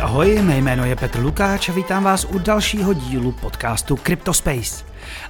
Ahoj, ahoj, mé jméno je Petr Lukáč a vítám vás u dalšího dílu podcastu CryptoSpace.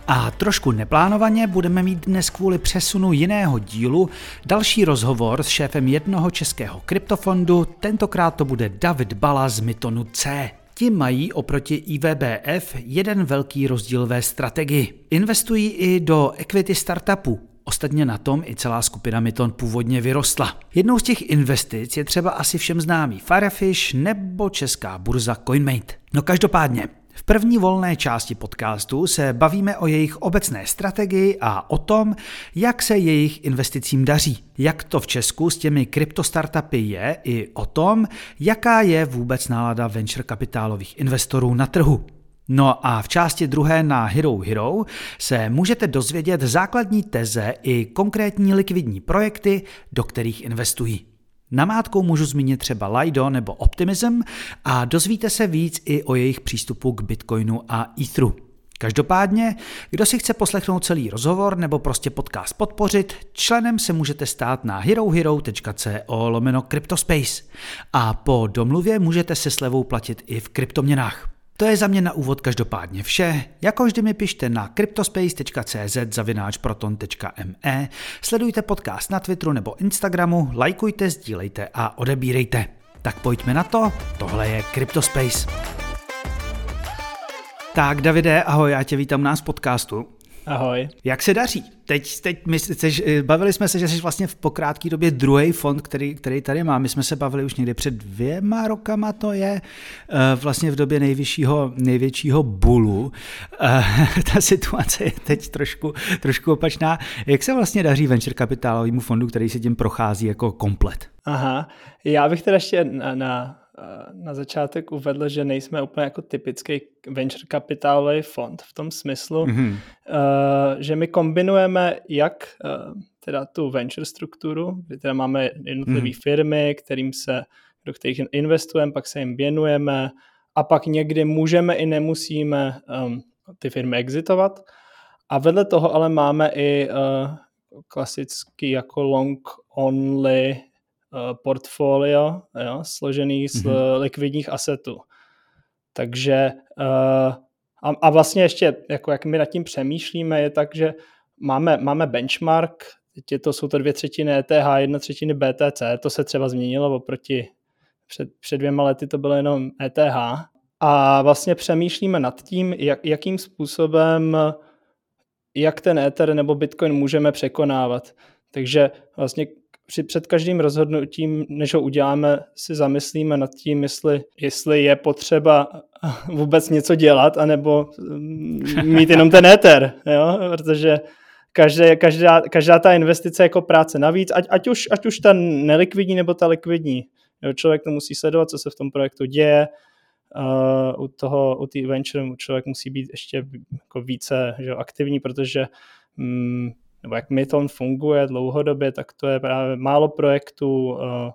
A trošku neplánovaně budeme mít dnes kvůli přesunu jiného dílu další rozhovor s šéfem jednoho českého kryptofondu, tentokrát to bude David Bala z Mytonu C. Ti mají oproti IVBF jeden velký rozdíl ve strategii. Investují i do equity startupů, Ostatně na tom i celá skupina Myton původně vyrostla. Jednou z těch investic je třeba asi všem známý Firefish nebo česká burza CoinMate. No každopádně, v první volné části podcastu se bavíme o jejich obecné strategii a o tom, jak se jejich investicím daří. Jak to v Česku s těmi kryptostartupy je i o tom, jaká je vůbec nálada venture kapitálových investorů na trhu. No a v části druhé na Hero Hero se můžete dozvědět základní teze i konkrétní likvidní projekty, do kterých investují. Namátkou můžu zmínit třeba Lido nebo Optimism a dozvíte se víc i o jejich přístupu k Bitcoinu a Etheru. Každopádně, kdo si chce poslechnout celý rozhovor nebo prostě podcast podpořit, členem se můžete stát na herohero.co lomeno Cryptospace a po domluvě můžete se slevou platit i v kryptoměnách. To je za mě na úvod každopádně vše. Jako vždy mi pište na cryptospace.cz zavináčproton.me, sledujte podcast na Twitteru nebo Instagramu, lajkujte, sdílejte a odebírejte. Tak pojďme na to, tohle je Cryptospace. Tak Davide, ahoj, já tě vítám nás podcastu. Ahoj. Jak se daří? Teď, teď my, teď, bavili jsme se, že jsi vlastně v pokrátké době druhý fond, který, který tady má. My jsme se bavili už někdy před dvěma rokama, to je eh, vlastně v době nejvyššího, největšího bulu. Eh, ta situace je teď trošku, trošku opačná. Jak se vlastně daří venture kapitálovému fondu, který se tím prochází jako komplet? Aha, já bych teda ještě na, na na začátek uvedl, že nejsme úplně jako typický venture kapitálový fond v tom smyslu, mm-hmm. že my kombinujeme jak eh, teda tu venture strukturu, kdy teda máme jednotlivé mm-hmm. firmy, kterým se, do kterých investujeme, pak se jim věnujeme a pak někdy můžeme i nemusíme um, ty firmy exitovat. A vedle toho ale máme i uh, klasický jako long only Eh, portfolio jo, složený z mm-hmm. likvidních asetů. Takže uh, a, a vlastně ještě, jako jak my nad tím přemýšlíme, je tak, že máme, máme benchmark, teď to jsou to dvě třetiny ETH, jedna třetiny BTC, to se třeba změnilo oproti před, před dvěma lety to bylo jenom ETH. A vlastně přemýšlíme nad tím, jak, jakým způsobem jak ten Ether nebo Bitcoin můžeme překonávat. Takže vlastně při, před každým rozhodnutím, než ho uděláme, si zamyslíme nad tím, jestli, jestli je potřeba vůbec něco dělat, anebo mm, mít jenom ten éter, jo? protože každé, každá, každá ta investice jako práce navíc, ať, ať, už, ať už ta nelikvidní nebo ta likvidní. Jo? Člověk to musí sledovat, co se v tom projektu děje, Uh, u toho, u té venture člověk musí být ještě jako více že, aktivní, protože um, nebo jak Myton funguje dlouhodobě, tak to je právě málo projektů, eh,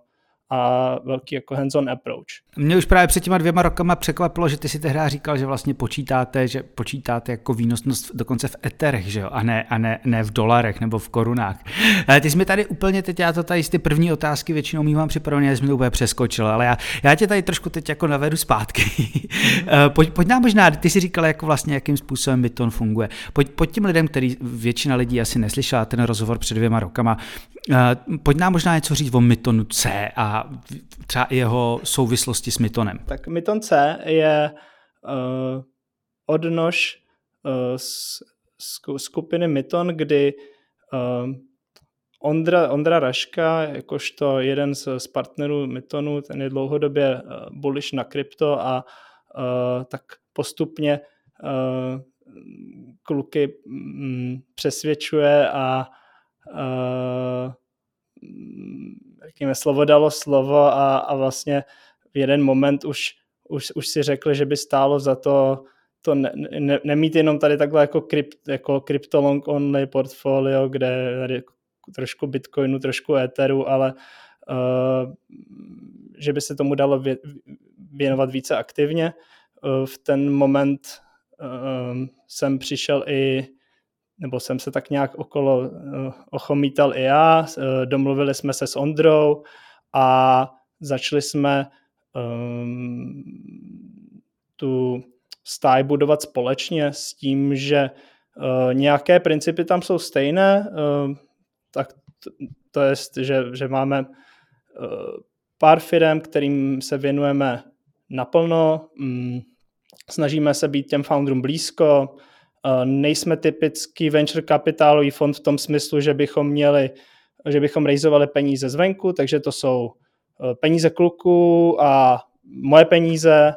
a velký jako hands-on approach. Mě už právě před těma dvěma rokama překvapilo, že ty si tehdy říkal, že vlastně počítáte, že počítáte jako výnosnost dokonce v eterech, že jo, a ne, a ne, ne v dolarech nebo v korunách. Ale ty jsi mi tady úplně teď, já to tady z ty první otázky většinou mývám připravené, já jsem to úplně přeskočil, ale já, já tě tady trošku teď jako navedu zpátky. Eh, pojď, pojď nám možná, ty jsi říkal, jako vlastně, jakým způsobem Byton funguje. Pojď, pojď těm lidem, který většina lidí asi neslyšela ten rozhovor před dvěma rokama, eh, pojď nám možná něco říct o Mytonu C a třeba i jeho souvislosti s Mytonem. Tak Myton C je uh, odnož uh, z, z skupiny Myton, kdy uh, Ondra, Ondra Raška, jakožto jeden z, z partnerů Mytonu, ten je dlouhodobě uh, bullish na krypto a uh, tak postupně uh, kluky mm, přesvědčuje a uh, řekněme, slovo dalo slovo a, a vlastně v jeden moment už, už, už si řekli, že by stálo za to to ne, ne, nemít jenom tady takhle jako, krypt, jako crypto long only portfolio, kde tady trošku Bitcoinu, trošku Etheru, ale uh, že by se tomu dalo vě, věnovat více aktivně. Uh, v ten moment uh, jsem přišel i nebo jsem se tak nějak okolo uh, ochomítal i já, uh, domluvili jsme se s Ondrou a začali jsme um, tu stáj budovat společně s tím, že uh, nějaké principy tam jsou stejné, uh, tak to, to je, že, že máme uh, pár firm, kterým se věnujeme naplno, um, snažíme se být těm founderům blízko, nejsme typický venture kapitálový fond v tom smyslu, že bychom měli, že bychom rejzovali peníze zvenku, takže to jsou uh, peníze kluků a moje peníze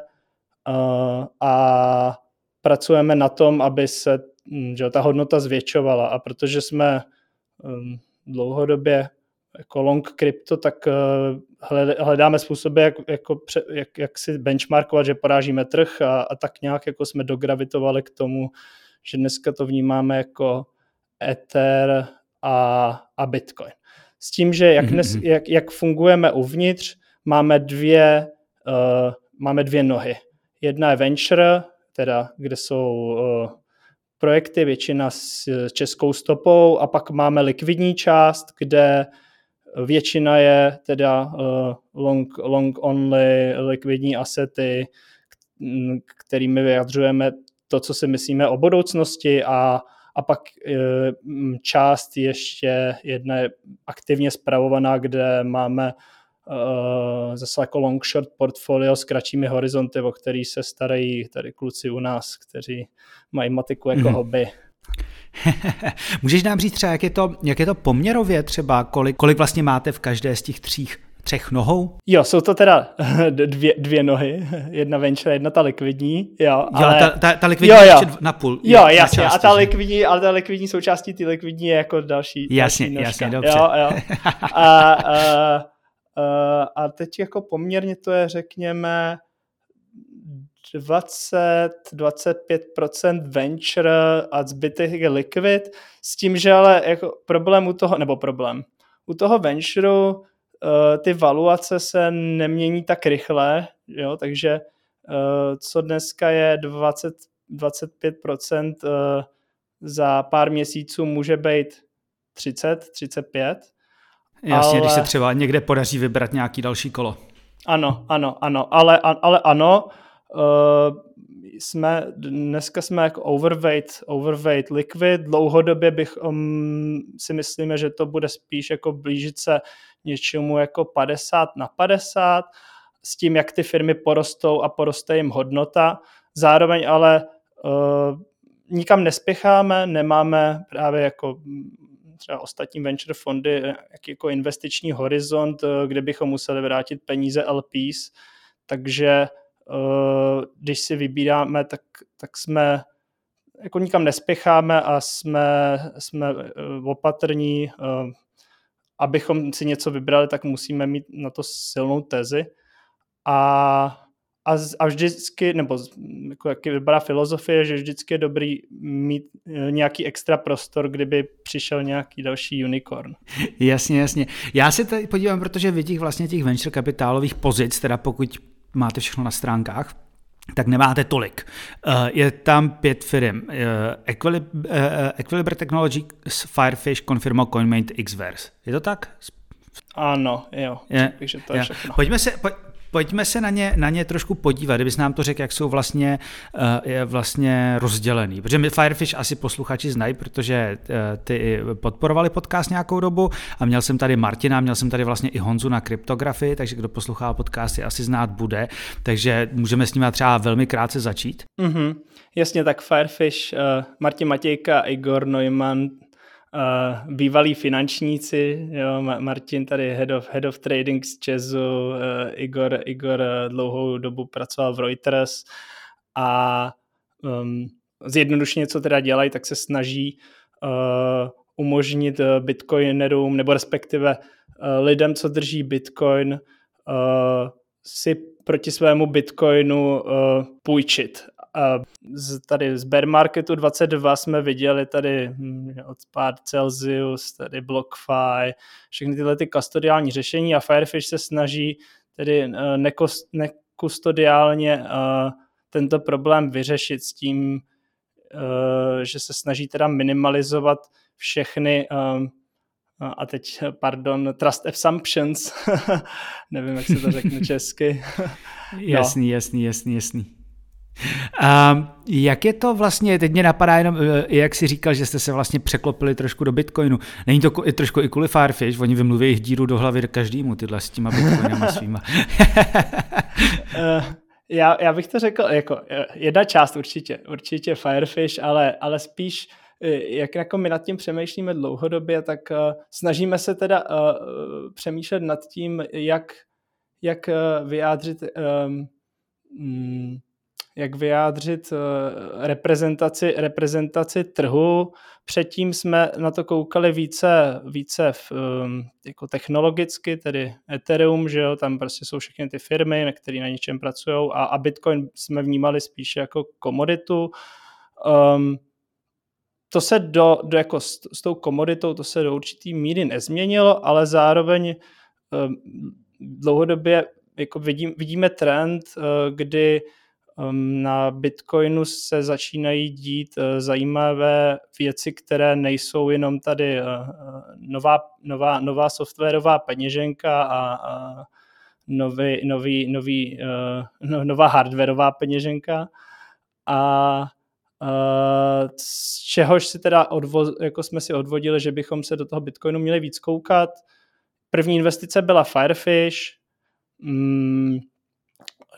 uh, a pracujeme na tom, aby se hm, že ta hodnota zvětšovala. A protože jsme um, dlouhodobě jako long crypto, tak hledáme způsoby, jak, jako, jak, jak si benchmarkovat, že porážíme trh a, a tak nějak jako jsme dogravitovali k tomu, že dneska to vnímáme jako Ether a, a Bitcoin. S tím, že jak, dnes, mm-hmm. jak, jak fungujeme uvnitř, máme dvě, uh, máme dvě nohy. Jedna je venture, teda kde jsou uh, projekty, většina s českou stopou a pak máme likvidní část, kde většina je teda uh, long, long only likvidní asety, kterými vyjadřujeme to, co si myslíme o budoucnosti a, a pak uh, část ještě jedna je aktivně zpravovaná, kde máme uh, zase jako long short portfolio s kratšími horizonty, o který se starají tady kluci u nás, kteří mají matiku jako mm-hmm. hobby. Můžeš nám říct třeba, jak je to, jak je to poměrově třeba, kolik, kolik vlastně máte v každé z těch tří třech nohou? Jo, jsou to teda dvě, dvě nohy, jedna venture, jedna ta likvidní, jo. Ale... Jo, ta, ta, ta likvidní jo, jo. na půl. Jo, jo jasně, části, a ta likvidní, ale ta likvidní součástí ty likvidní je jako další Jasně, další jasně, dobře. Jo, jo. A, a, a, a teď jako poměrně to je, řekněme, 20-25% venture a zbytek je liquid, s tím, že ale jako problém u toho, nebo problém, u toho ventureu uh, ty valuace se nemění tak rychle, jo, takže uh, co dneska je 20, 25% uh, za pár měsíců může být 30, 35. Jasně, ale... když se třeba někde podaří vybrat nějaký další kolo. Ano, ano, ano, ale, ale ano, Uh, jsme, dneska jsme jako overweight, overweight liquid, dlouhodobě bych um, si myslíme, že to bude spíš jako blížit se něčemu jako 50 na 50, s tím, jak ty firmy porostou a poroste jim hodnota. Zároveň ale uh, nikam nespěcháme, nemáme právě jako třeba ostatní venture fondy jak jako investiční horizont, kde bychom museli vrátit peníze LPs, takže Eh, když si vybíráme, tak, tak jsme jako nikam nespěcháme a jsme, jsme eh, opatrní. Abychom si něco vybrali, tak musíme mít na to silnou tezi. A, a, a vždycky, nebo jako jaký vypadá filozofie, že vždycky je dobrý mít nějaký extra prostor, kdyby přišel nějaký další unicorn. Jasně, jasně. Já se tady podívám, protože těch vlastně těch venture kapitálových pozic, teda pokud máte všechno na stránkách, tak nemáte tolik. Eh, je tam pět firm. Eh, Equilibr eh, Technology, Firefish, Confirmo, CoinMate, Xverse. Je to tak? Ano, jo. Je, Takže to je, je. všechno. Pojďme se, poj, pojďme se na ně, na ně trošku podívat, kdybys nám to řekl, jak jsou vlastně, je vlastně rozdělený. Protože my Firefish asi posluchači znají, protože uh, ty podporovali podcast nějakou dobu a měl jsem tady Martina, měl jsem tady vlastně i Honzu na kryptografii, takže kdo poslouchá podcasty asi znát bude, takže můžeme s nimi třeba velmi krátce začít. Mm-hmm. Jasně, tak Firefish, uh, Martin Matějka, Igor Neumann, Uh, bývalí finančníci, jo, Martin tady head of, head of trading z Česu, uh, Igor, Igor uh, dlouhou dobu pracoval v Reuters a um, zjednodušeně, co teda dělají, tak se snaží uh, umožnit bitcoinerům, nebo respektive uh, lidem, co drží bitcoin, uh, si proti svému bitcoinu uh, půjčit z, tady z bear marketu 22 jsme viděli tady hm, odpad Celsius, tady BlockFi, všechny tyhle ty kustodiální řešení a Firefish se snaží tedy eh, nekustodiálně uh, tento problém vyřešit s tím, uh, že se snaží teda minimalizovat všechny a teď, pardon, trust assumptions, nevím, jak se to řekne česky. jasný, no. jasný, jasný, jasný. A jak je to vlastně, teď mě napadá jenom, eh, jak si říkal, že jste se vlastně překlopili trošku do Bitcoinu. Není to i trošku i kvůli Firefish, oni vymluví jich díru do hlavy každému tyhle s těma Bitcoinama svýma. uh, já, já bych to řekl, jako eh, jedna část určitě, určitě Firefish, ale, ale spíš jak jako my nad tím přemýšlíme dlouhodobě, tak uh, snažíme se teda uh, přemýšlet nad tím, jak, jak uh, vyjádřit um, jak vyjádřit eh, reprezentaci, reprezentaci trhu. Předtím jsme na to koukali více, více v, ehm, jako technologicky, tedy Ethereum, že jo, tam prostě jsou všechny ty firmy, které na něčem pracují a, a Bitcoin jsme vnímali spíše jako komoditu. Um, to se do, do jako s, s tou komoditou, to se do určitý míry nezměnilo, ale zároveň um, dlouhodobě jako vidím, vidíme trend, uh, kdy Ehm, na Bitcoinu se začínají dít eh, zajímavé věci, které nejsou jenom tady eh, eh, nová, nová, nová softwarová peněženka a, a nový, nový, nový, no, nová hardwareová peněženka a z čehož si teda odvo, jako jsme si odvodili, že bychom se do toho Bitcoinu měli víc koukat. První investice byla Firefish, mm,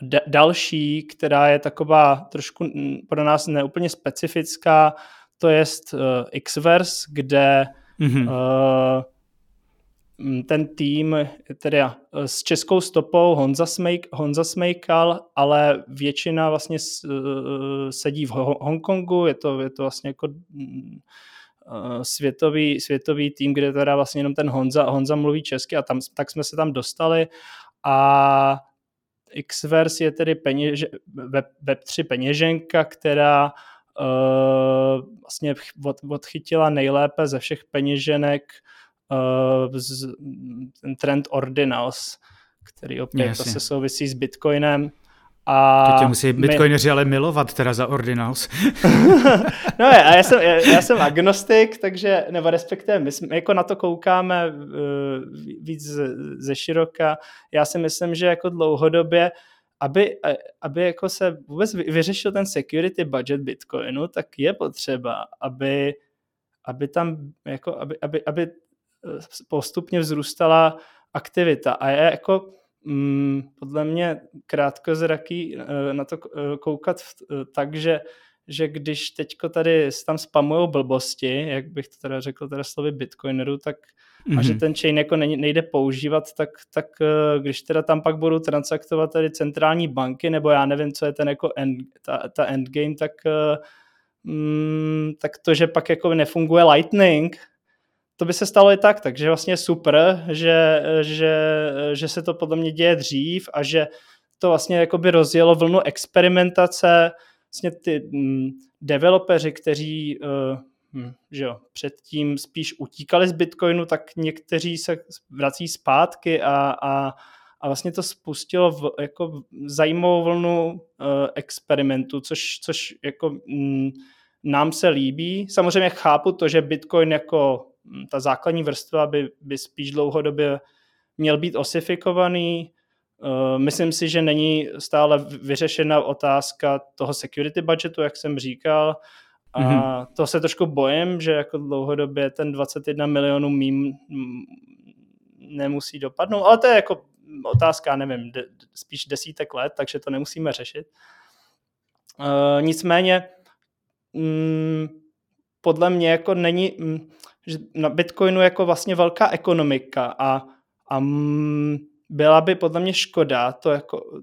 D- další, která je taková trošku pro nás neúplně specifická, to je uh, Xverse, kde mm-hmm. uh, ten tým, tedy uh, s českou stopou Honza, Smejk, Honza Smejkal, ale většina vlastně uh, sedí v Hongkongu, je to, je to vlastně jako uh, světový, světový tým, kde teda vlastně jenom ten Honza, Honza mluví česky a tam, tak jsme se tam dostali a Xverse je tedy peněž, web, Web3 peněženka, která uh, vlastně od, odchytila nejlépe ze všech peněženek uh, z, ten trend Ordinals, který opět zase souvisí s Bitcoinem. A to tě musí bitcoineři my... ale milovat teda za ordinals. no je, a já jsem, já, já jsem agnostik, takže, nebo respektive my, jsme, jako na to koukáme uh, víc ze, ze široka. Já si myslím, že jako dlouhodobě aby, aby jako se vůbec vyřešil ten security budget Bitcoinu, tak je potřeba, aby, aby tam jako, aby, aby, aby eh, postupně vzrůstala aktivita. A je jako mm, podle mě krátkozraký eh, na to eh, koukat eh, tak, že, že když teďko tady tam spamujou blbosti, jak bych to teda řekl teda slovy bitcoinerů, tak mm-hmm. a že mhm. ten chain jako nejde používat, tak, tak když teda tam pak budou transaktovat tady centrální banky, nebo já nevím, co je ten jako end, ta, ta endgame, tak, mm, tak to, že pak jako nefunguje Lightning, to by se stalo i tak, takže vlastně super, že, že, že se to podle mě děje dřív a že to vlastně jakoby rozjelo vlnu experimentace, vlastně ty mm, developeři, kteří uh, že jo, předtím spíš utíkali z Bitcoinu, tak někteří se vrací zpátky a, a, a vlastně to spustilo v, jako zajímavou vlnu uh, experimentu, což, což jako mm, nám se líbí. Samozřejmě chápu to, že Bitcoin jako ta základní vrstva by, by spíš dlouhodobě měl být osifikovaný. Uh, myslím si, že není stále vyřešena otázka toho security budgetu, jak jsem říkal. A mm-hmm. to se trošku bojím, že jako dlouhodobě ten 21 milionů mým nemusí dopadnout, ale to je jako otázka, nevím, de, spíš desítek let, takže to nemusíme řešit. Uh, nicméně, mm, podle mě jako není, mm, že na Bitcoinu jako vlastně velká ekonomika a, a byla by podle mě škoda to jako,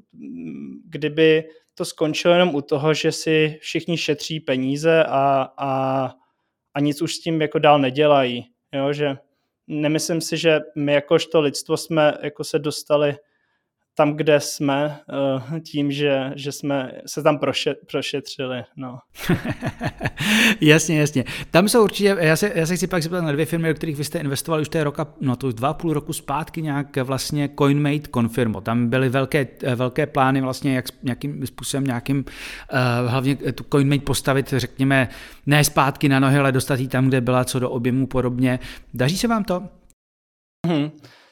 kdyby to skončilo jenom u toho, že si všichni šetří peníze a, a, a nic už s tím jako dál nedělají. Jo, že nemyslím si, že my jakožto lidstvo jsme jako se dostali tam, kde jsme, eh, tím, že, že jsme se tam prošet, prošetřili. No. jasně, jasně. Tam jsou určitě, já se, já se chci pak zeptat na dvě firmy, do kterých vy jste investovali už té roka, no to už dva půl roku zpátky nějak vlastně CoinMate Confirmo. Tam byly velké, velké plány vlastně, jak nějakým způsobem nějakým, uh, hlavně tu CoinMate postavit, řekněme, ne zpátky na nohy, ale dostat ji tam, kde byla, co do objemu podobně. Daří se vám to? Hmm.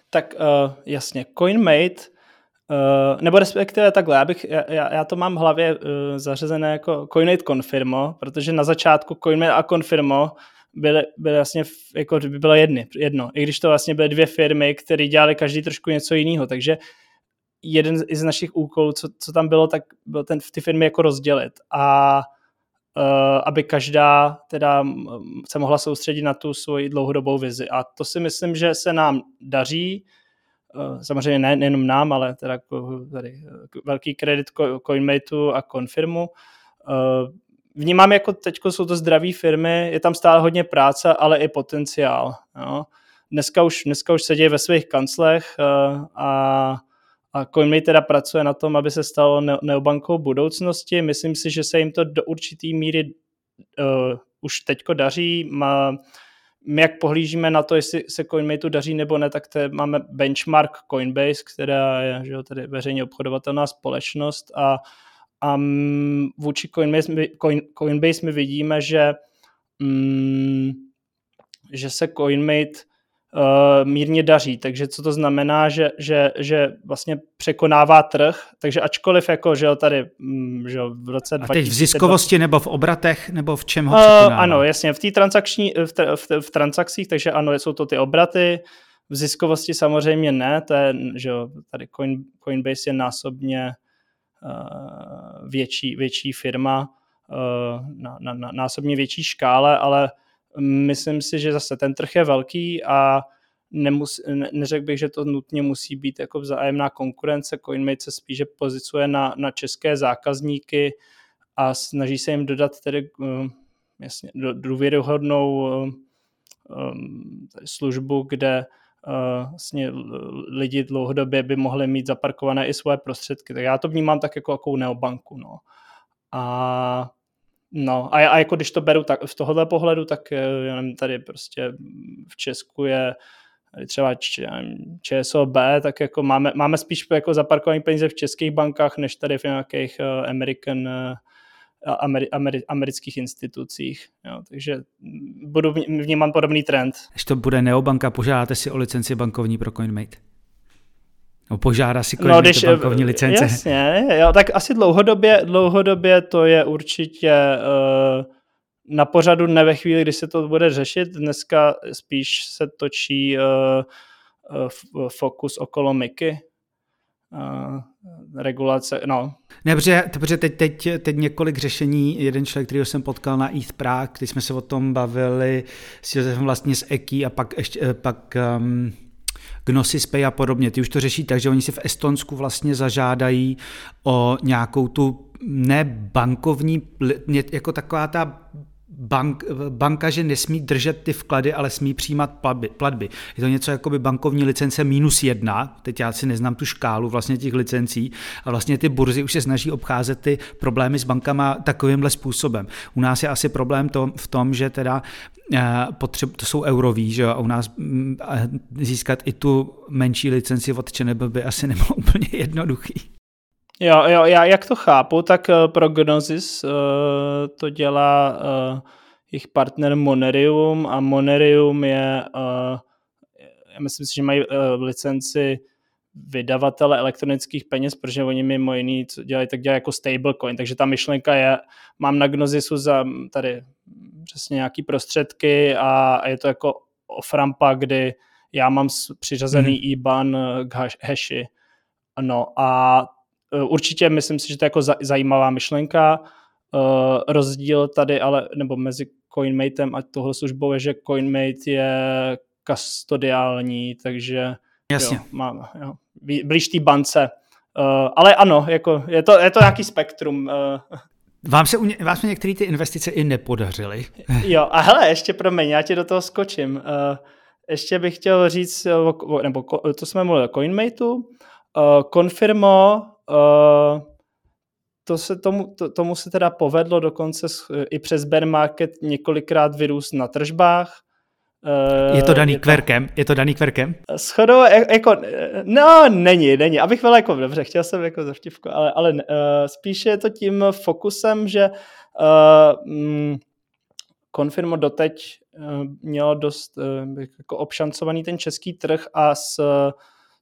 Tak uh, jasně, CoinMate Uh, nebo respektive takhle, já, bych, já, já to mám v hlavě uh, zařazené jako Coinmate Confirmo, protože na začátku Coinmate a Confirmo byly, byly vlastně, jako by bylo jedny, jedno, i když to vlastně byly dvě firmy, které dělali každý trošku něco jiného, takže jeden z našich úkolů, co, co tam bylo, tak byl ten, ty firmy jako rozdělit. A uh, aby každá teda se mohla soustředit na tu svoji dlouhodobou vizi. A to si myslím, že se nám daří, Eh, samozřejmě ne, nejenom nám, ale teda tady eh, velký kredit Coinmateu a Confirmu. Eh, vnímám jako teď jsou to zdravé firmy, je tam stále hodně práce, ale i potenciál. Jo. Dneska, už, dneska už děje ve svých kanclech a, a CoinMate teda pracuje na tom, aby se stalo neobankou budoucnosti. Myslím si, že se jim to do určité míry uh, už teďko daří. Má, my jak pohlížíme na to, jestli se CoinMateu daří nebo ne, tak to je, máme benchmark Coinbase, která je že jo, tady veřejně obchodovatelná společnost a, a vůči Coinbase my, Coin, Coinbase my vidíme, že, mm, že se CoinMate mírně daří. Takže co to znamená, že, že, že vlastně překonává trh, takže ačkoliv jako, že jo, tady mm, že jo, v roce A teď v ziskovosti nebo v obratech, nebo v čem ho uh, Ano, jasně, v té transakční, v, v, v transakcích, takže ano, jsou to ty obraty, v ziskovosti samozřejmě ne, to je, že jo, tady Coin, Coinbase je násobně uh, větší, větší firma, uh, na, na, na násobně větší škále, ale Myslím si, že zase ten trh je velký a nemus, ne, neřekl bych, že to nutně musí být jako vzájemná konkurence. CoinMate se spíše pozicuje na, na české zákazníky a snaží se jim dodat tedy uh, jasně, důvěryhodnou uh, um, službu, kde vlastně lidi dlouhodobě by mohli mít zaparkované i svoje prostředky. Tak já to vnímám tak jako jakou neobanku. No. A No a, a jako když to beru tak, z tohohle pohledu, tak eh, já nevím, tady prostě v Česku je třeba ČSOB, tak jako máme, máme spíš jako zaparkované peníze v českých bankách, než tady v nějakých uh, American uh, Ameri- Ameri- amerických institucích. Jo, takže budu vnímat podobný trend. Když to bude neobanka, požádáte si o licenci bankovní pro CoinMate? No, požádá si no, když, bankovní licence. Jasně, jo, tak asi dlouhodobě, dlouhodobě to je určitě uh, na pořadu ne ve chvíli, kdy se to bude řešit. Dneska spíš se točí uh, uh, fokus okolo Miky. Uh, regulace, no. Ne, protože, protože teď, teď, teď několik řešení, jeden člověk, který jsem potkal na ETH Prague, když jsme se o tom bavili s Josefem vlastně z EKI a pak ještě, pak um, Gnosis Pay a podobně. Ty už to řeší tak, že oni si v Estonsku vlastně zažádají o nějakou tu nebankovní, jako taková ta bank, banka, že nesmí držet ty vklady, ale smí přijímat platby. platby. Je to něco jako by bankovní licence minus jedna, teď já si neznám tu škálu vlastně těch licencí a vlastně ty burzy už se snaží obcházet ty problémy s bankama takovýmhle způsobem. U nás je asi problém to, v tom, že teda eh, potřeb, to jsou euroví, že a u nás mm, získat i tu menší licenci od ČNB by asi nebylo úplně jednoduchý. Jo, jo, já jak to chápu, tak uh, Prognosis uh, to dělá uh, jejich partner Monerium a Monerium je, uh, já myslím si, že mají uh, licenci vydavatele elektronických peněz, protože oni mimo jiný co dělají, tak dělají jako stablecoin, takže ta myšlenka je, mám na Gnosisu za tady přesně nějaký prostředky a je to jako off-rampa, kdy já mám přiřazený mm-hmm. IBAN k hashi. No a určitě myslím si, že to je jako zajímavá myšlenka. Uh, rozdíl tady ale, nebo mezi CoinMatem a tohle službou je, že CoinMate je kastodiální, takže Jasně. Jo, má, jo, blíž té bance. Uh, ale ano, jako je, to, je to nějaký spektrum. Uh. Vám se, vám se některé ty investice i nepodařily. jo, a hele, ještě promiň, já ti do toho skočím. Uh, ještě bych chtěl říct, nebo to jsme mluvili o CoinMateu, uh, Confirmo Uh, to se tomu, to, tomu se teda povedlo dokonce i přes bear market několikrát vyrůst na tržbách. Uh, je to daný je kverkem? Je to daný kverkem? Schodou, jako, no, není, není. Abych byl jako, dobře, chtěl jsem jako zavtivku, ale, ale uh, spíše je to tím fokusem, že uh, mm, Confirmo doteď mělo dost jako obšancovaný ten český trh a s,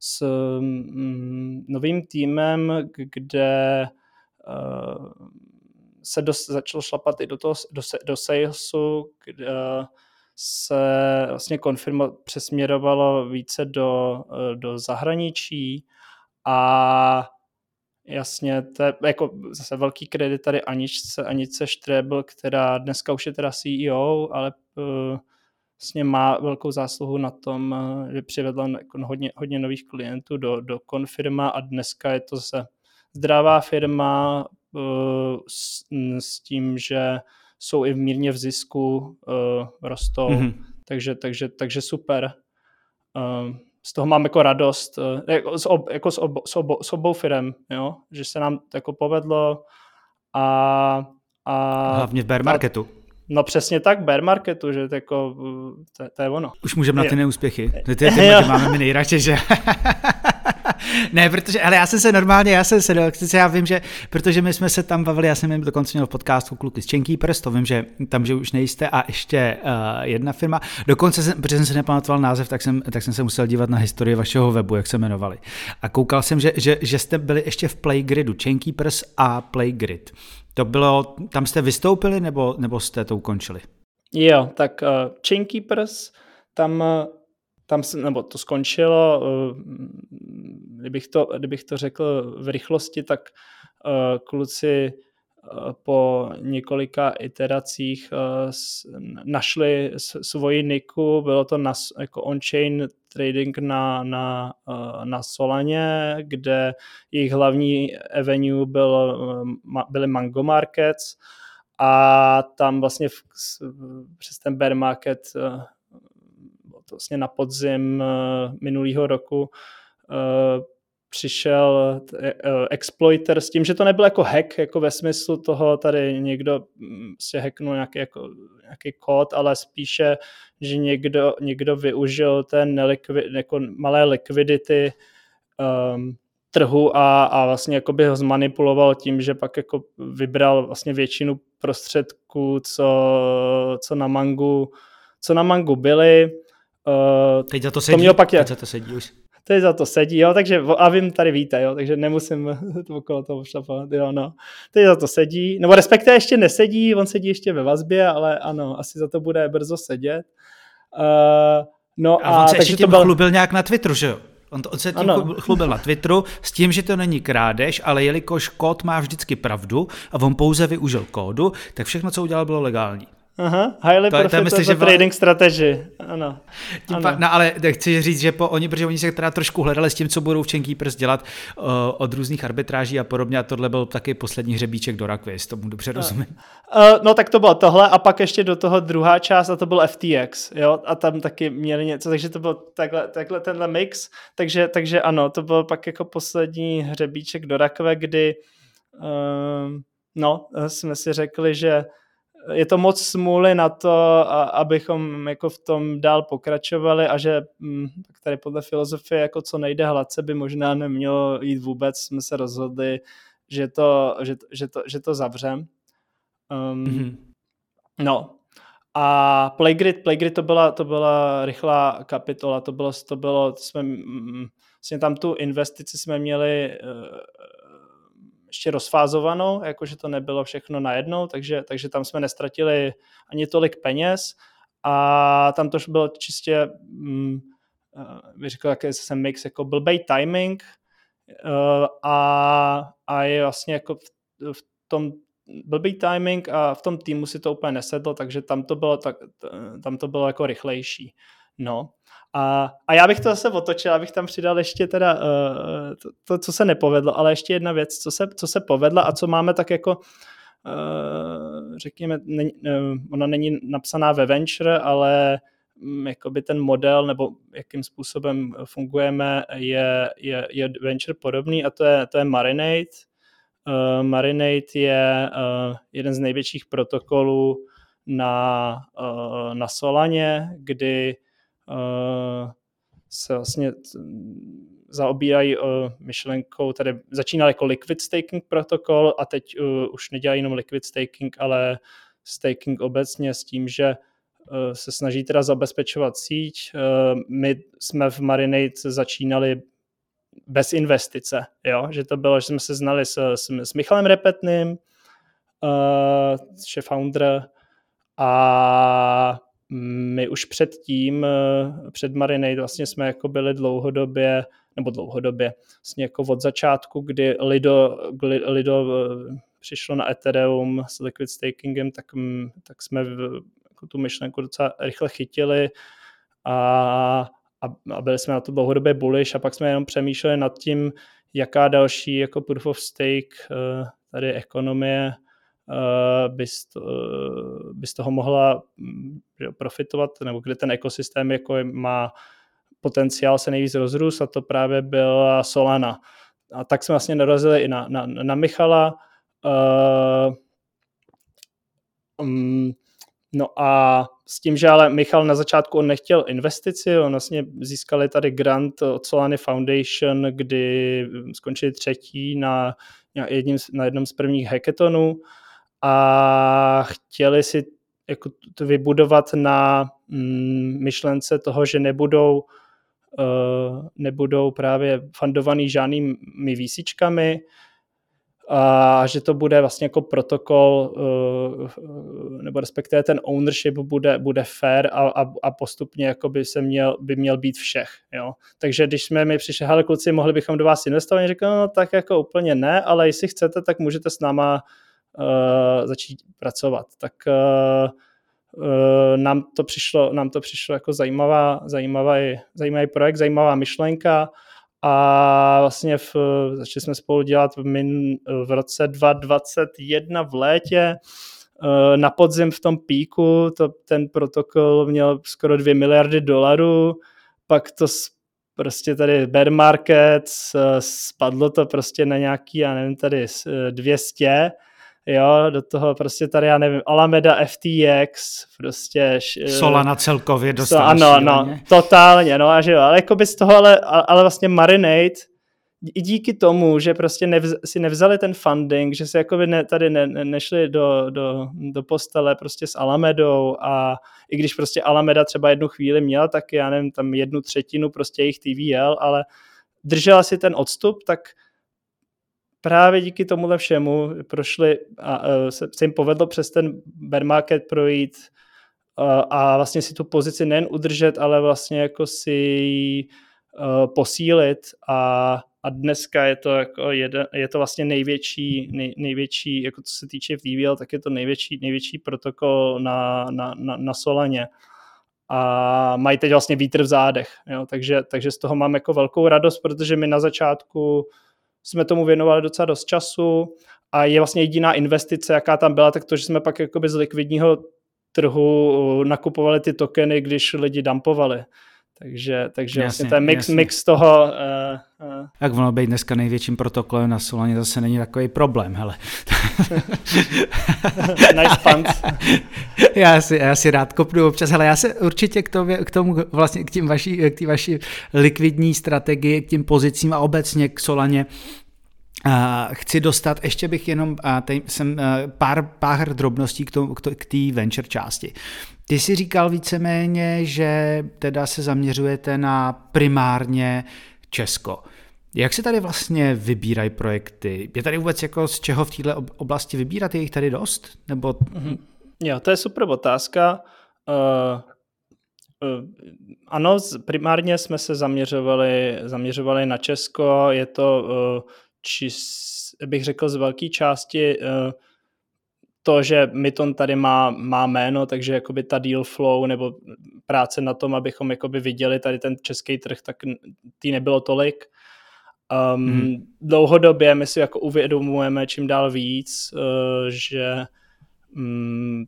s mm, novým týmem, kde se dost, začal šlapat i do, toho, do, do salesu, kde se vlastně Confirmo přesměrovalo více do, do zahraničí a jasně, to je jako zase velký kredit tady Aničce, Anice Štrebl, která dneska už je teda CEO, ale uh, vlastně má velkou zásluhu na tom, uh, že přivedla jako hodně, hodně nových klientů do, do Confirma a dneska je to zase zdravá firma uh, s, s tím, že jsou i mírně v zisku, uh, rostou, mm-hmm. takže, takže, takže super. Z toho mám jako radost, jako, s, ob, jako s, ob, s, ob, s obou firem, jo? že se nám to jako povedlo a, a Hlavně v bear marketu. A, No přesně tak, bear marketu, že to, jako, to, to je ono. Už můžeme na ty neúspěchy. To, ty, ty, ty máme my nejradši, že... ne, protože, ale já jsem se normálně, já jsem se, já vím, že, protože my jsme se tam bavili, já jsem jim dokonce měl v podcastu kluky z Chainkeepers, to vím, že tam, že už nejste a ještě uh, jedna firma. Dokonce, jsem, protože jsem se nepamatoval název, tak jsem, tak jsem se musel dívat na historii vašeho webu, jak se jmenovali. A koukal jsem, že, že, že jste byli ještě v Playgridu, Chainkeepers a Playgrid. To bylo, tam jste vystoupili nebo, nebo jste to ukončili? Jo, tak uh, Chainkeepers, tam, tam nebo to skončilo, uh, kdybych, to, kdybych to řekl v rychlosti, tak uh, kluci po několika iteracích našli svoji niku, bylo to na, jako on-chain trading na, na, na Solaně, kde jejich hlavní avenue byl, byly Mango Markets a tam vlastně v, přes ten bear market vlastně na podzim minulého roku přišel uh, exploiter s tím, že to nebyl jako hack, jako ve smyslu toho tady někdo mm, si hacknul nějaký, jako, nějaký kód, ale spíše, že někdo, někdo využil ten nelikvid, jako malé likvidity um, trhu a, a vlastně jako by ho zmanipuloval tím, že pak jako vybral vlastně většinu prostředků, co, co na Mangu, co na Mangu byly. Uh, Teď za to sedí, to mělo pak je, Teď za to sedí už teď za to sedí, jo, takže a vím, tady víte, jo, takže nemusím to okolo toho šlapovat, jo, no. Teď za to sedí, nebo respektive ještě nesedí, on sedí ještě ve vazbě, ale ano, asi za to bude brzo sedět. Uh, no a, a on se ještě tím byl... chlubil nějak na Twitteru, že jo? On, to, on se tím ano. chlubil na Twitteru s tím, že to není krádež, ale jelikož kód má vždycky pravdu a on pouze využil kódu, tak všechno, co udělal, bylo legální. Aha, highly to, to myslím, že trading strategy, ano. Tím ano. Pa, no ale chci říct, že po oni, protože oni se teda trošku hledali s tím, co budou v Chainkeepers dělat uh, od různých arbitráží a podobně a tohle byl taky poslední hřebíček do rakvy, jestli tomu dobře rozumím. Uh, no tak to bylo tohle a pak ještě do toho druhá část a to byl FTX, jo, a tam taky měli něco, takže to byl takhle, takhle tenhle mix, takže, takže ano, to byl pak jako poslední hřebíček do rakve, kdy uh, no, jsme si řekli, že je to moc smůly na to, a, abychom jako v tom dál pokračovali a že hm, tady podle filozofie jako co nejde hladce by možná nemělo jít vůbec, jsme se rozhodli, že to, že, že to, že to zavřem. Um, mm-hmm. No, a Playgrid, Playgrid to byla, to byla rychlá kapitola, to bylo, to bylo, to jsme, vlastně tam tu investici jsme měli uh, ještě rozfázovanou, jakože to nebylo všechno najednou, takže, takže tam jsme nestratili ani tolik peněz a tam to bylo čistě, mm, eh, řekl, jaký se mix, jako blbej timing uh, a, a je vlastně jako v, v tom blbý timing a v tom týmu si to úplně nesedlo, takže tam to bylo, tak, tam to bylo jako rychlejší. No. A, a já bych to zase otočil, abych tam přidal ještě teda uh, to, to, co se nepovedlo, ale ještě jedna věc, co se, co se povedla a co máme tak jako uh, řekněme, ne, uh, ona není napsaná ve Venture, ale um, jakoby ten model nebo jakým způsobem fungujeme je, je, je Venture podobný a to je, to je Marinate. Uh, Marinate je uh, jeden z největších protokolů na, uh, na Solaně, kdy se vlastně zaobírají uh, myšlenkou, tady začínal jako liquid staking protokol a teď uh, už nedělají jenom liquid staking, ale staking obecně s tím, že se snaží teda zabezpečovat síť. My jsme v Marinate začínali bez investice, jo? že to bylo, že jsme se znali s, s, s Michalem Repetným, uh, je founder, a my už předtím, uh, před Marinade vlastně jsme jako byli dlouhodobě, nebo dlouhodobě, vlastně jako od začátku, kdy Lido, Lido uh, přišlo na Ethereum s liquid stakingem, tak, tak jsme jako tu myšlenku docela rychle chytili a a, a byli jsme na to dlouhodobě bullish a pak jsme jenom přemýšleli nad tím, jaká další jako proof of stake uh, tady ekonomie uh, by, z, uh, by z toho mohla mm, profitovat, nebo kde ten ekosystém jako má potenciál se nejvíc rozrůst a to právě byla Solana. A tak jsme vlastně narazili i na, na, na Michala. Uh, um, No a s tím, že ale Michal na začátku on nechtěl investici, on vlastně získali tady grant od Solany Foundation, kdy skončili třetí na, jedním, na jednom z prvních hackathonů a chtěli si jako to vybudovat na mm, myšlence toho, že nebudou uh, nebudou právě fundovaný žádnými výsičkami, a že to bude vlastně jako protokol, eh, nebo respektive ten ownership bude, bude fair a, a, a postupně jako by se měl, by měl být všech. Jo? Takže když jsme mi přišli, hele kluci, mohli bychom do vás investovat, řekl, no tak jako úplně ne, ale jestli chcete, tak můžete s náma uh, začít pracovat. Tak uh, uh, nám to přišlo, nám to přišlo jako zajímavá, zajímavý, zajímavý projekt, zajímavá myšlenka a vlastně v, začali jsme spolu dělat v, min, v roce 2021 v létě, na podzim v tom píku, to, ten protokol měl skoro 2 miliardy dolarů, pak to prostě tady bear market, spadlo to prostě na nějaký, já nevím, tady 200 jo, do toho prostě tady, já nevím, Alameda FTX, prostě... Solana celkově dostala Ano, no, totálně, no a že jo, ale jako by z toho, ale, ale vlastně Marinate, i díky tomu, že prostě nevz, si nevzali ten funding, že si jako by ne, tady ne, ne, nešli do, do, do postele prostě s Alamedou a i když prostě Alameda třeba jednu chvíli měla, tak já nevím, tam jednu třetinu prostě jejich TVL, ale držela si ten odstup, tak právě díky tomuhle všemu prošli a uh, se, se jim povedlo přes ten bear market projít uh, a vlastně si tu pozici nejen udržet, ale vlastně jako si ji uh, posílit a, a dneska je to jako jeden, je to vlastně největší, nej, největší, jako co se týče VVL, tak je to největší, největší protokol na, na, na, na Solaně a mají teď vlastně vítr v zádech, jo? Takže, takže z toho mám jako velkou radost, protože my na začátku jsme tomu věnovali docela dost času a je vlastně jediná investice, jaká tam byla, tak to, že jsme pak jakoby z likvidního trhu uh, nakupovali ty tokeny, když lidi dumpovali. Takže, takže jasně, vlastně ten mix, mix toho... Uh, uh. Jak ono být dneska největším protokolem na Solaně zase není takový problém, hele. nice punt. já, si, já si rád kopnu občas, hele, já se určitě k tomu, k tomu vlastně k tím vaší, k té vaší likvidní strategii, k tím pozicím a obecně k Solaně Uh, chci dostat, ještě bych jenom tady jsem uh, pár, pár drobností k, tomu, k té venture části. Ty jsi říkal víceméně, že teda se zaměřujete na primárně Česko. Jak se tady vlastně vybírají projekty? Je tady vůbec jako z čeho v této oblasti vybírat? Je jich tady dost? Nebo... Mm-hmm. Jo, to je super otázka. Uh, uh, ano, primárně jsme se zaměřovali, zaměřovali na Česko. Je to, uh, čis, bych řekl, z velké části uh, to, že Myton tady má, má jméno, takže jakoby ta deal flow nebo práce na tom, abychom jakoby viděli tady ten český trh, tak tý nebylo tolik. Um, hmm. Dlouhodobě my si jako uvědomujeme čím dál víc, uh, že um,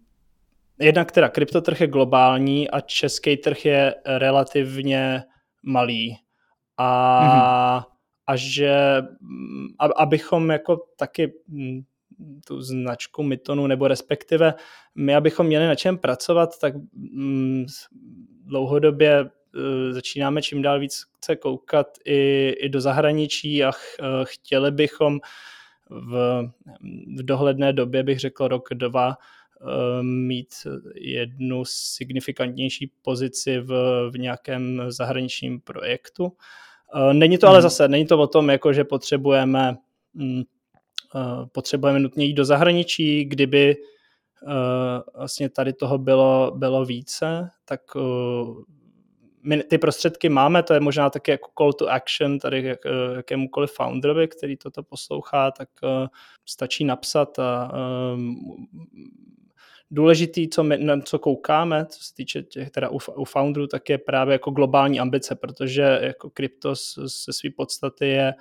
jednak teda kryptotrh je globální a český trh je relativně malý. A, hmm. A že a, abychom jako taky tu značku Mytonu, nebo respektive my, abychom měli na čem pracovat, tak mm, dlouhodobě uh, začínáme čím dál víc se koukat i, i do zahraničí a ch, uh, chtěli bychom v, v dohledné době, bych řekl rok, dva, mít jednu signifikantnější pozici v, v nějakém zahraničním projektu. Není to ale hmm. zase, není to o tom, jako že potřebujeme, mm, potřebujeme nutně jít do zahraničí, kdyby vlastně tady toho bylo, bylo více, tak my ty prostředky máme, to je možná taky jako call to action tady jak, eh, jakémukoliv founderovi, který toto poslouchá, tak uh, stačí napsat a um, důležitý, co my, na co koukáme, co se týče těch, teda u, u founderů, tak je právě jako globální ambice, protože jako krypto se své podstaty je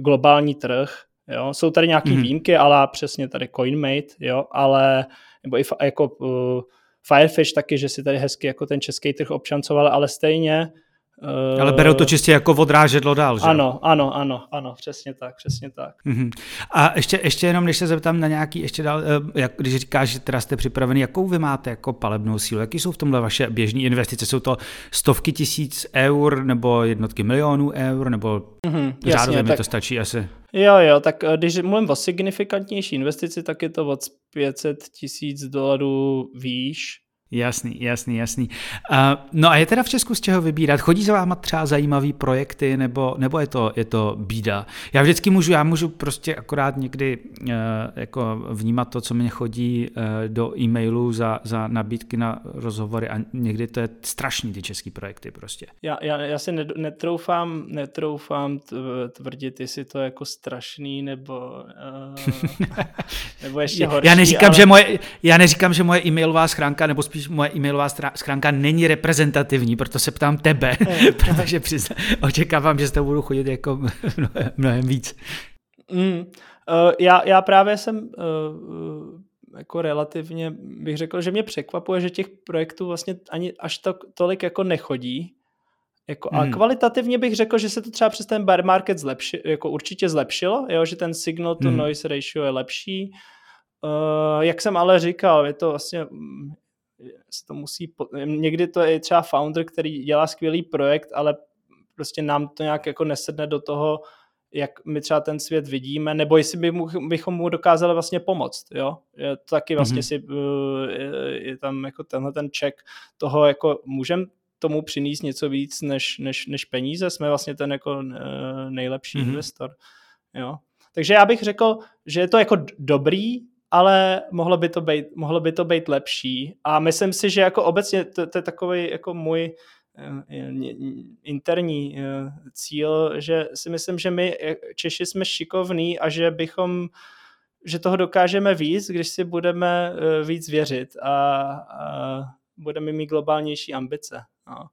globální trh, jo. Jsou tady nějaké mm-hmm. výjimky, ale přesně tady CoinMate, jo, ale nebo i jako uh, Firefish taky, že si tady hezky jako ten český trh občancoval, ale stejně Ale berou to čistě jako odrážedlo dál, že? Ano, ano, ano, ano, přesně tak, přesně tak. Uh-huh. A ještě, ještě jenom, když se zeptám na nějaký, ještě dál, eh, jak, když říkáš, že teda jste připravený, jakou vy máte jako palebnou sílu, jaký jsou v tomhle vaše běžné investice? Jsou to stovky tisíc eur, nebo jednotky milionů eur, nebo uh-huh, řádově mi to stačí asi? Jo, jo, tak eh, když mluvím o signifikantnější investici, tak je to od 500 tisíc dolarů výš, Jasný, jasný, jasný. Uh, no a je teda v Česku z čeho vybírat? Chodí za váma třeba zajímavý projekty, nebo, nebo je, to, je to bída? Já vždycky můžu, já můžu prostě akorát někdy uh, jako vnímat to, co mě chodí uh, do e-mailu za, za nabídky na rozhovory a někdy to je strašný ty český projekty prostě. Já, já, já si netroufám, netroufám tvrdit, jestli to je jako strašný, nebo, uh, nebo ještě horší. Já neříkám, ale... že moje, já neříkám, že moje e-mailová schránka, nebo spíš spíš moje e-mailová schránka není reprezentativní, proto se ptám tebe, protože přizna, očekávám, že z toho budu chodit jako mnohem, mnohem víc. Mm, uh, já, já právě jsem uh, jako relativně, bych řekl, že mě překvapuje, že těch projektů vlastně ani až to, tolik jako nechodí. Jako, hmm. A kvalitativně bych řekl, že se to třeba přes ten bear market zlepši, jako určitě zlepšilo, jo, že ten signal to hmm. noise ratio je lepší. Uh, jak jsem ale říkal, je to vlastně se to musí, někdy to je třeba founder, který dělá skvělý projekt, ale prostě nám to nějak jako nesedne do toho, jak my třeba ten svět vidíme, nebo jestli by mu, bychom mu dokázali vlastně pomoct, jo. Je to taky vlastně mm-hmm. si, je, je tam jako tenhle ten check toho, jako můžeme tomu přinést něco víc než, než, než peníze, jsme vlastně ten jako nejlepší mm-hmm. investor, jo. Takže já bych řekl, že je to jako dobrý, ale mohlo by to být, mohlo by to být lepší. A myslím si, že jako obecně to, to je takový jako můj eh, interní eh, cíl, že si myslím, že my eh, Češi jsme šikovní a že bychom že toho dokážeme víc, když si budeme víc věřit a, a budeme mít globálnější ambice. No.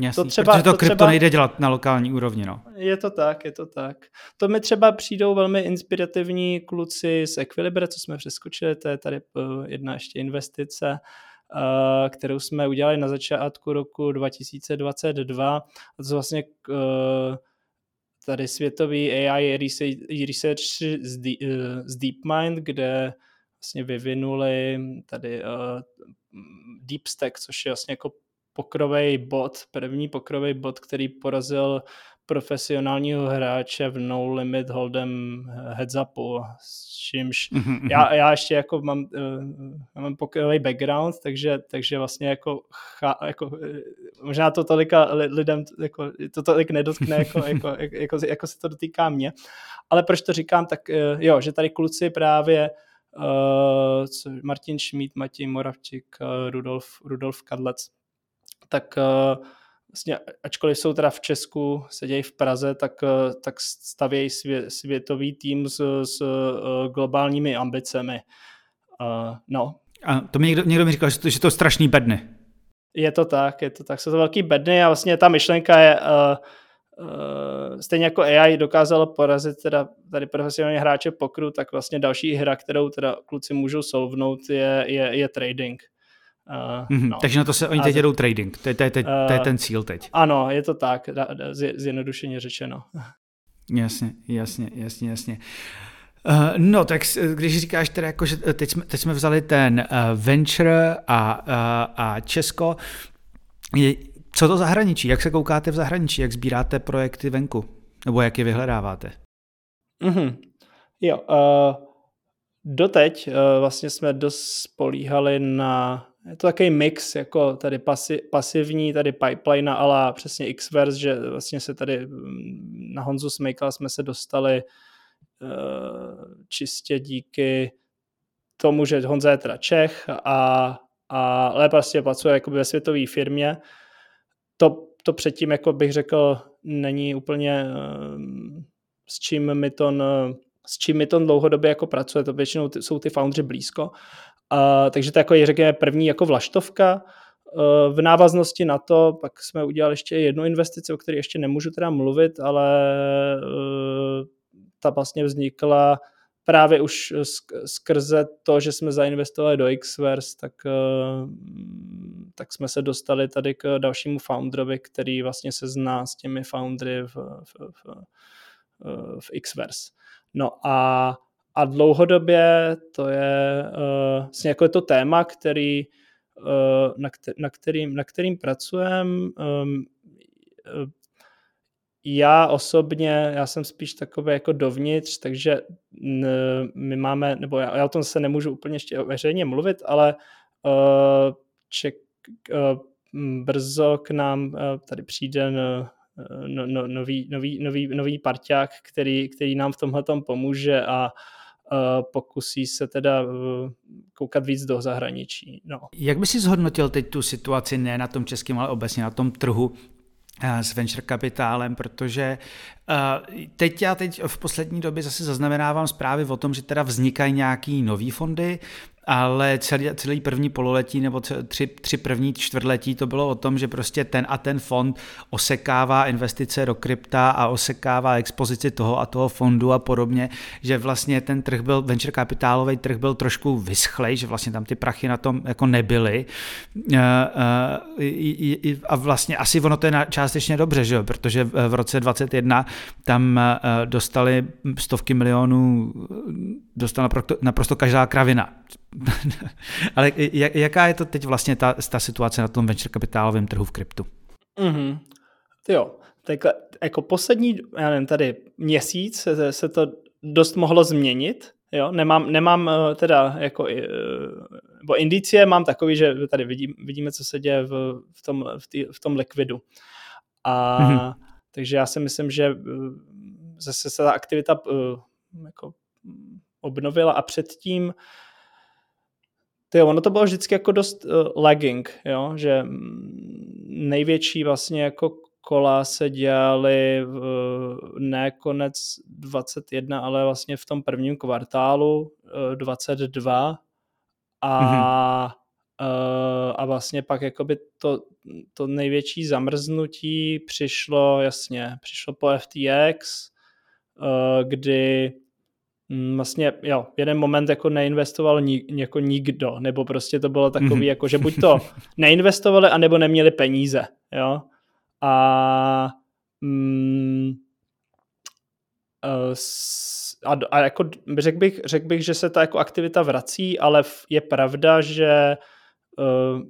Jasný, to třeba, protože to, to krypto třeba, nejde dělat na lokální úrovni. No. Je to tak, je to tak. To mi třeba přijdou velmi inspirativní kluci z Equilibra, co jsme přeskočili, to je tady eh, jedna ještě investice, eh, kterou jsme udělali na začátku roku 2022. A to jsou vlastně eh, tady světový AI research z DeepMind, kde vlastně vyvinuli tady DeepStack, což je vlastně jako pokrovej bod, první pokrovej bod, který porazil profesionálního hráče v No Limit Hold'em heads upu, s čímž mm-hmm. já, já ještě jako mám, uh, mám pokrový background, takže, takže vlastně jako, cha, jako možná to tolika lidem jako, to tolik nedotkne, jako, jako, jako, jako, jako se to dotýká mě. Ale proč to říkám, tak uh, jo, že tady kluci právě uh, co, Martin Schmidt, Matěj Moravčík, uh, Rudolf, Rudolf Kadlec, tak eh, vlastně, ačkoliv jsou teda v Česku, sedějí v Praze, tak, eh, tak stavějí svě, světový tým s, s eh, globálními ambicemi. No. A to mi někdo, někdo mi říkal, že to, že to je strašný bedny. Je to tak, je to tak. Jsou to velký bedny a vlastně ta myšlenka je, uh, uh, stejně jako AI dokázalo porazit teda tady profesionální hráče pokru, tak vlastně další hra, kterou teda kluci můžou solvnout, je, je, je trading. Uh, mm-hmm, no. Takže na to se oni teď jedou trading, to je, to, je, to, je, to je ten cíl teď. Ano, je to tak, zjednodušeně řečeno. Jasně, jasně, jasně, jasně. Uh, no, tak když říkáš teda jako, že teď jsme, teď jsme vzali ten uh, venture a, uh, a Česko, je, co to zahraničí? Jak se koukáte v zahraničí? Jak sbíráte projekty venku? Nebo jak je vyhledáváte? Mm-hmm. Jo, uh, doteď uh, vlastně jsme dost spolíhali na, je to takový mix, jako tady pasi, pasivní, tady pipeline ale přesně Xverse, že vlastně se tady mm, na Honzu Smejkla jsme se dostali uh, čistě díky tomu, že Honza je teda Čech a, a ale prostě pracuje jakoby ve světové firmě. To, to předtím, jako bych řekl, není úplně uh, s čím mi to s čím mi to dlouhodobě jako pracuje, to většinou jsou ty foundři blízko. Takže to jako je, řekněme, první jako vlaštovka. Uh, v návaznosti na to pak jsme udělali ještě jednu investici, o které ještě nemůžu teda mluvit, ale uh, ta vlastně vznikla právě už skrze to, že jsme zainvestovali do Xverse, tak, tak jsme se dostali tady k dalšímu founderovi, který vlastně se zná s těmi foundry v, v, v, v Xverse. No a, a dlouhodobě to je uh, vlastně jako je to téma, který, uh, na, kter- na, kterým, na kterým pracujeme. Um, já osobně, já jsem spíš takový jako dovnitř, takže my máme, nebo já, já o tom se nemůžu úplně ještě veřejně mluvit, ale uh, ček, uh, brzo k nám uh, tady přijde no, no, nový, nový, nový, nový parťák, který, který nám v tomhle pomůže a pokusí se teda uh, koukat víc do zahraničí. No. Jak by si zhodnotil teď tu situaci ne na tom českém, ale obecně na tom trhu s venture kapitálem, protože teď já teď v poslední době zase zaznamenávám zprávy o tom, že teda vznikají nějaký nový fondy, ale celý, celý první pololetí nebo tři, tři první čtvrtletí to bylo o tom, že prostě ten a ten fond osekává investice do krypta a osekává expozici toho a toho fondu a podobně, že vlastně ten trh byl, venture kapitálový trh byl trošku vyschlej, že vlastně tam ty prachy na tom jako nebyly eh, eh, a vlastně asi ono to je částečně dobře, že jo? protože v roce 2021 tam eh, dostali stovky milionů, dostala naprosto každá kravina Ale jaká je to teď vlastně ta, ta situace na tom venture kapitálovém trhu v kryptu? Mm-hmm. Jo, tak jako poslední, já nevím, tady měsíc se, se to dost mohlo změnit, jo, nemám, nemám eh, teda jako, eh, bo indicie mám takový, že tady vidím, vidíme, co se děje v, v, tom, v, tý, v tom likvidu. A mm-hmm. takže já si myslím, že eh, zase se ta aktivita jako obnovila a předtím ty, ono to bylo vždycky jako dost uh, lagging, jo? že největší vlastně jako kola se dělaly v, ne konec 21, ale vlastně v tom prvním kvartálu uh, 22 a, mm-hmm. uh, a vlastně pak jakoby to, to největší zamrznutí přišlo, jasně, přišlo po FTX, uh, kdy vlastně, jo, jeden moment jako neinvestoval ni, jako nikdo, nebo prostě to bylo takový, mm-hmm. jako že buď to neinvestovali, anebo neměli peníze, jo. A, mm, a, a jako řekl bych, řek bych, že se ta jako aktivita vrací, ale je pravda, že uh,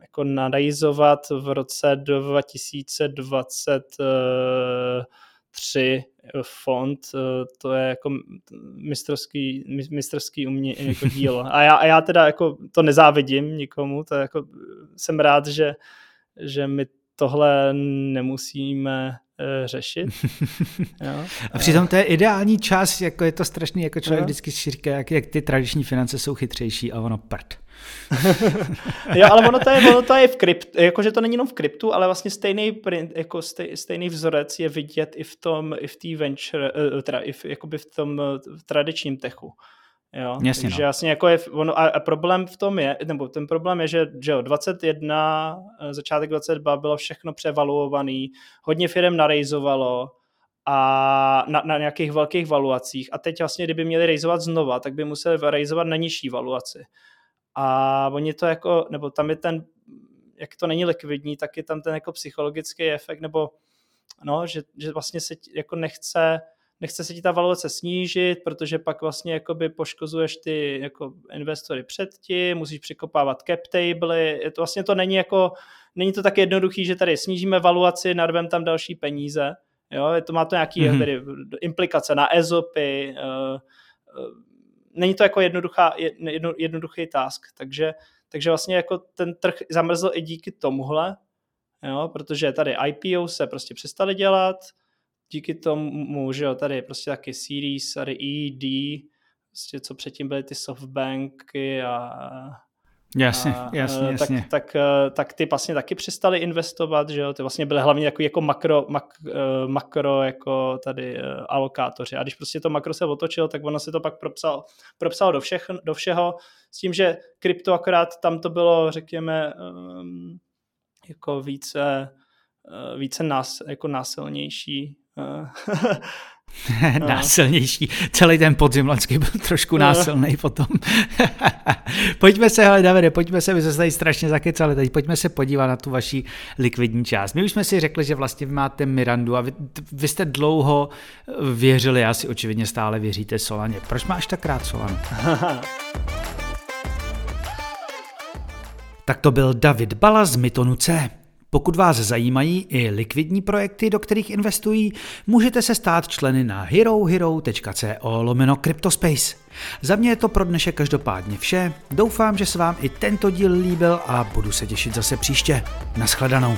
jako narajzovat v roce 2023 fond, eh, to je jako mistrovský, mistrovský umě, jako dílo. A já, a já teda jako to nezávidím nikomu, to jako jsem rád, že, že my tohle nemusíme eh, řešit. jo. A přitom to je ideální čas, jako je to strašný, jako člověk jo. vždycky říká, jak, jak ty tradiční finance jsou chytřejší a ono prd. jo, ale ono to je, ono to je v kryptu, jakože to není jenom v kryptu, ale vlastně stejný, jako stej, stejný vzorec je vidět i v tom, i v té venture, eh, teda i v, jakoby v tom tradičním techu. Jo, Jasně, takže no. jasně jako je, ono, a, a, problém v tom je, nebo ten problém je, že, že jo, 21, eh, začátek 22 bylo všechno převaluovaný, hodně firm narejzovalo a na, na nějakých velkých valuacích a teď vlastně, kdyby měli rejzovat znova, tak by museli rejzovat na nižší valuaci. A oni to jako, nebo tam je ten, jak to není likvidní, tak je tam ten jako psychologický efekt, nebo no, že, že vlastně se jako nechce, nechce se ti ta valuace snížit, protože pak vlastně jakoby poškozuješ ty jako investory předtím, musíš překopávat cap table, je to vlastně to není jako, není to tak jednoduchý, že tady snížíme valuaci, narvem tam další peníze, jo, je to má to nějaký mm-hmm. tedy implikace na EZOPy, uh, uh, není to jako jednoduchá, jedno, jednoduchý task, takže, takže vlastně jako ten trh zamrzl i díky tomuhle, jo, protože tady IPO se prostě přestali dělat, díky tomu, že jo, tady prostě taky Series, tady ED, prostě co předtím byly ty softbanky a Jasně, a, jasně, tak, jasně. Tak, tak, tak ty vlastně taky přestali investovat, že jo, ty vlastně byly hlavně jako, jako makro, mak, makro jako tady alokátoři a když prostě to makro se otočilo, tak ono se to pak propsal, propsalo do, všech, do všeho s tím, že krypto akorát tam to bylo, řekněme, um, jako více, více nás, jako násilnější násilnější. Celý ten podzim loňský byl trošku násilný potom. pojďme se, hele Davide, pojďme se, vy se tady strašně zakecali, teď pojďme se podívat na tu vaši likvidní část. My už jsme si řekli, že vlastně vy máte Mirandu a vy, vy jste dlouho věřili, já si očividně stále věříte Solaně. Proč máš tak rád Solanu? tak to byl David Bala z Mytonu C. Pokud vás zajímají i likvidní projekty, do kterých investují, můžete se stát členy na herohero.co lomeno Cryptospace. Za mě je to pro dnešek každopádně vše. Doufám, že se vám i tento díl líbil a budu se těšit zase příště. Naschledanou.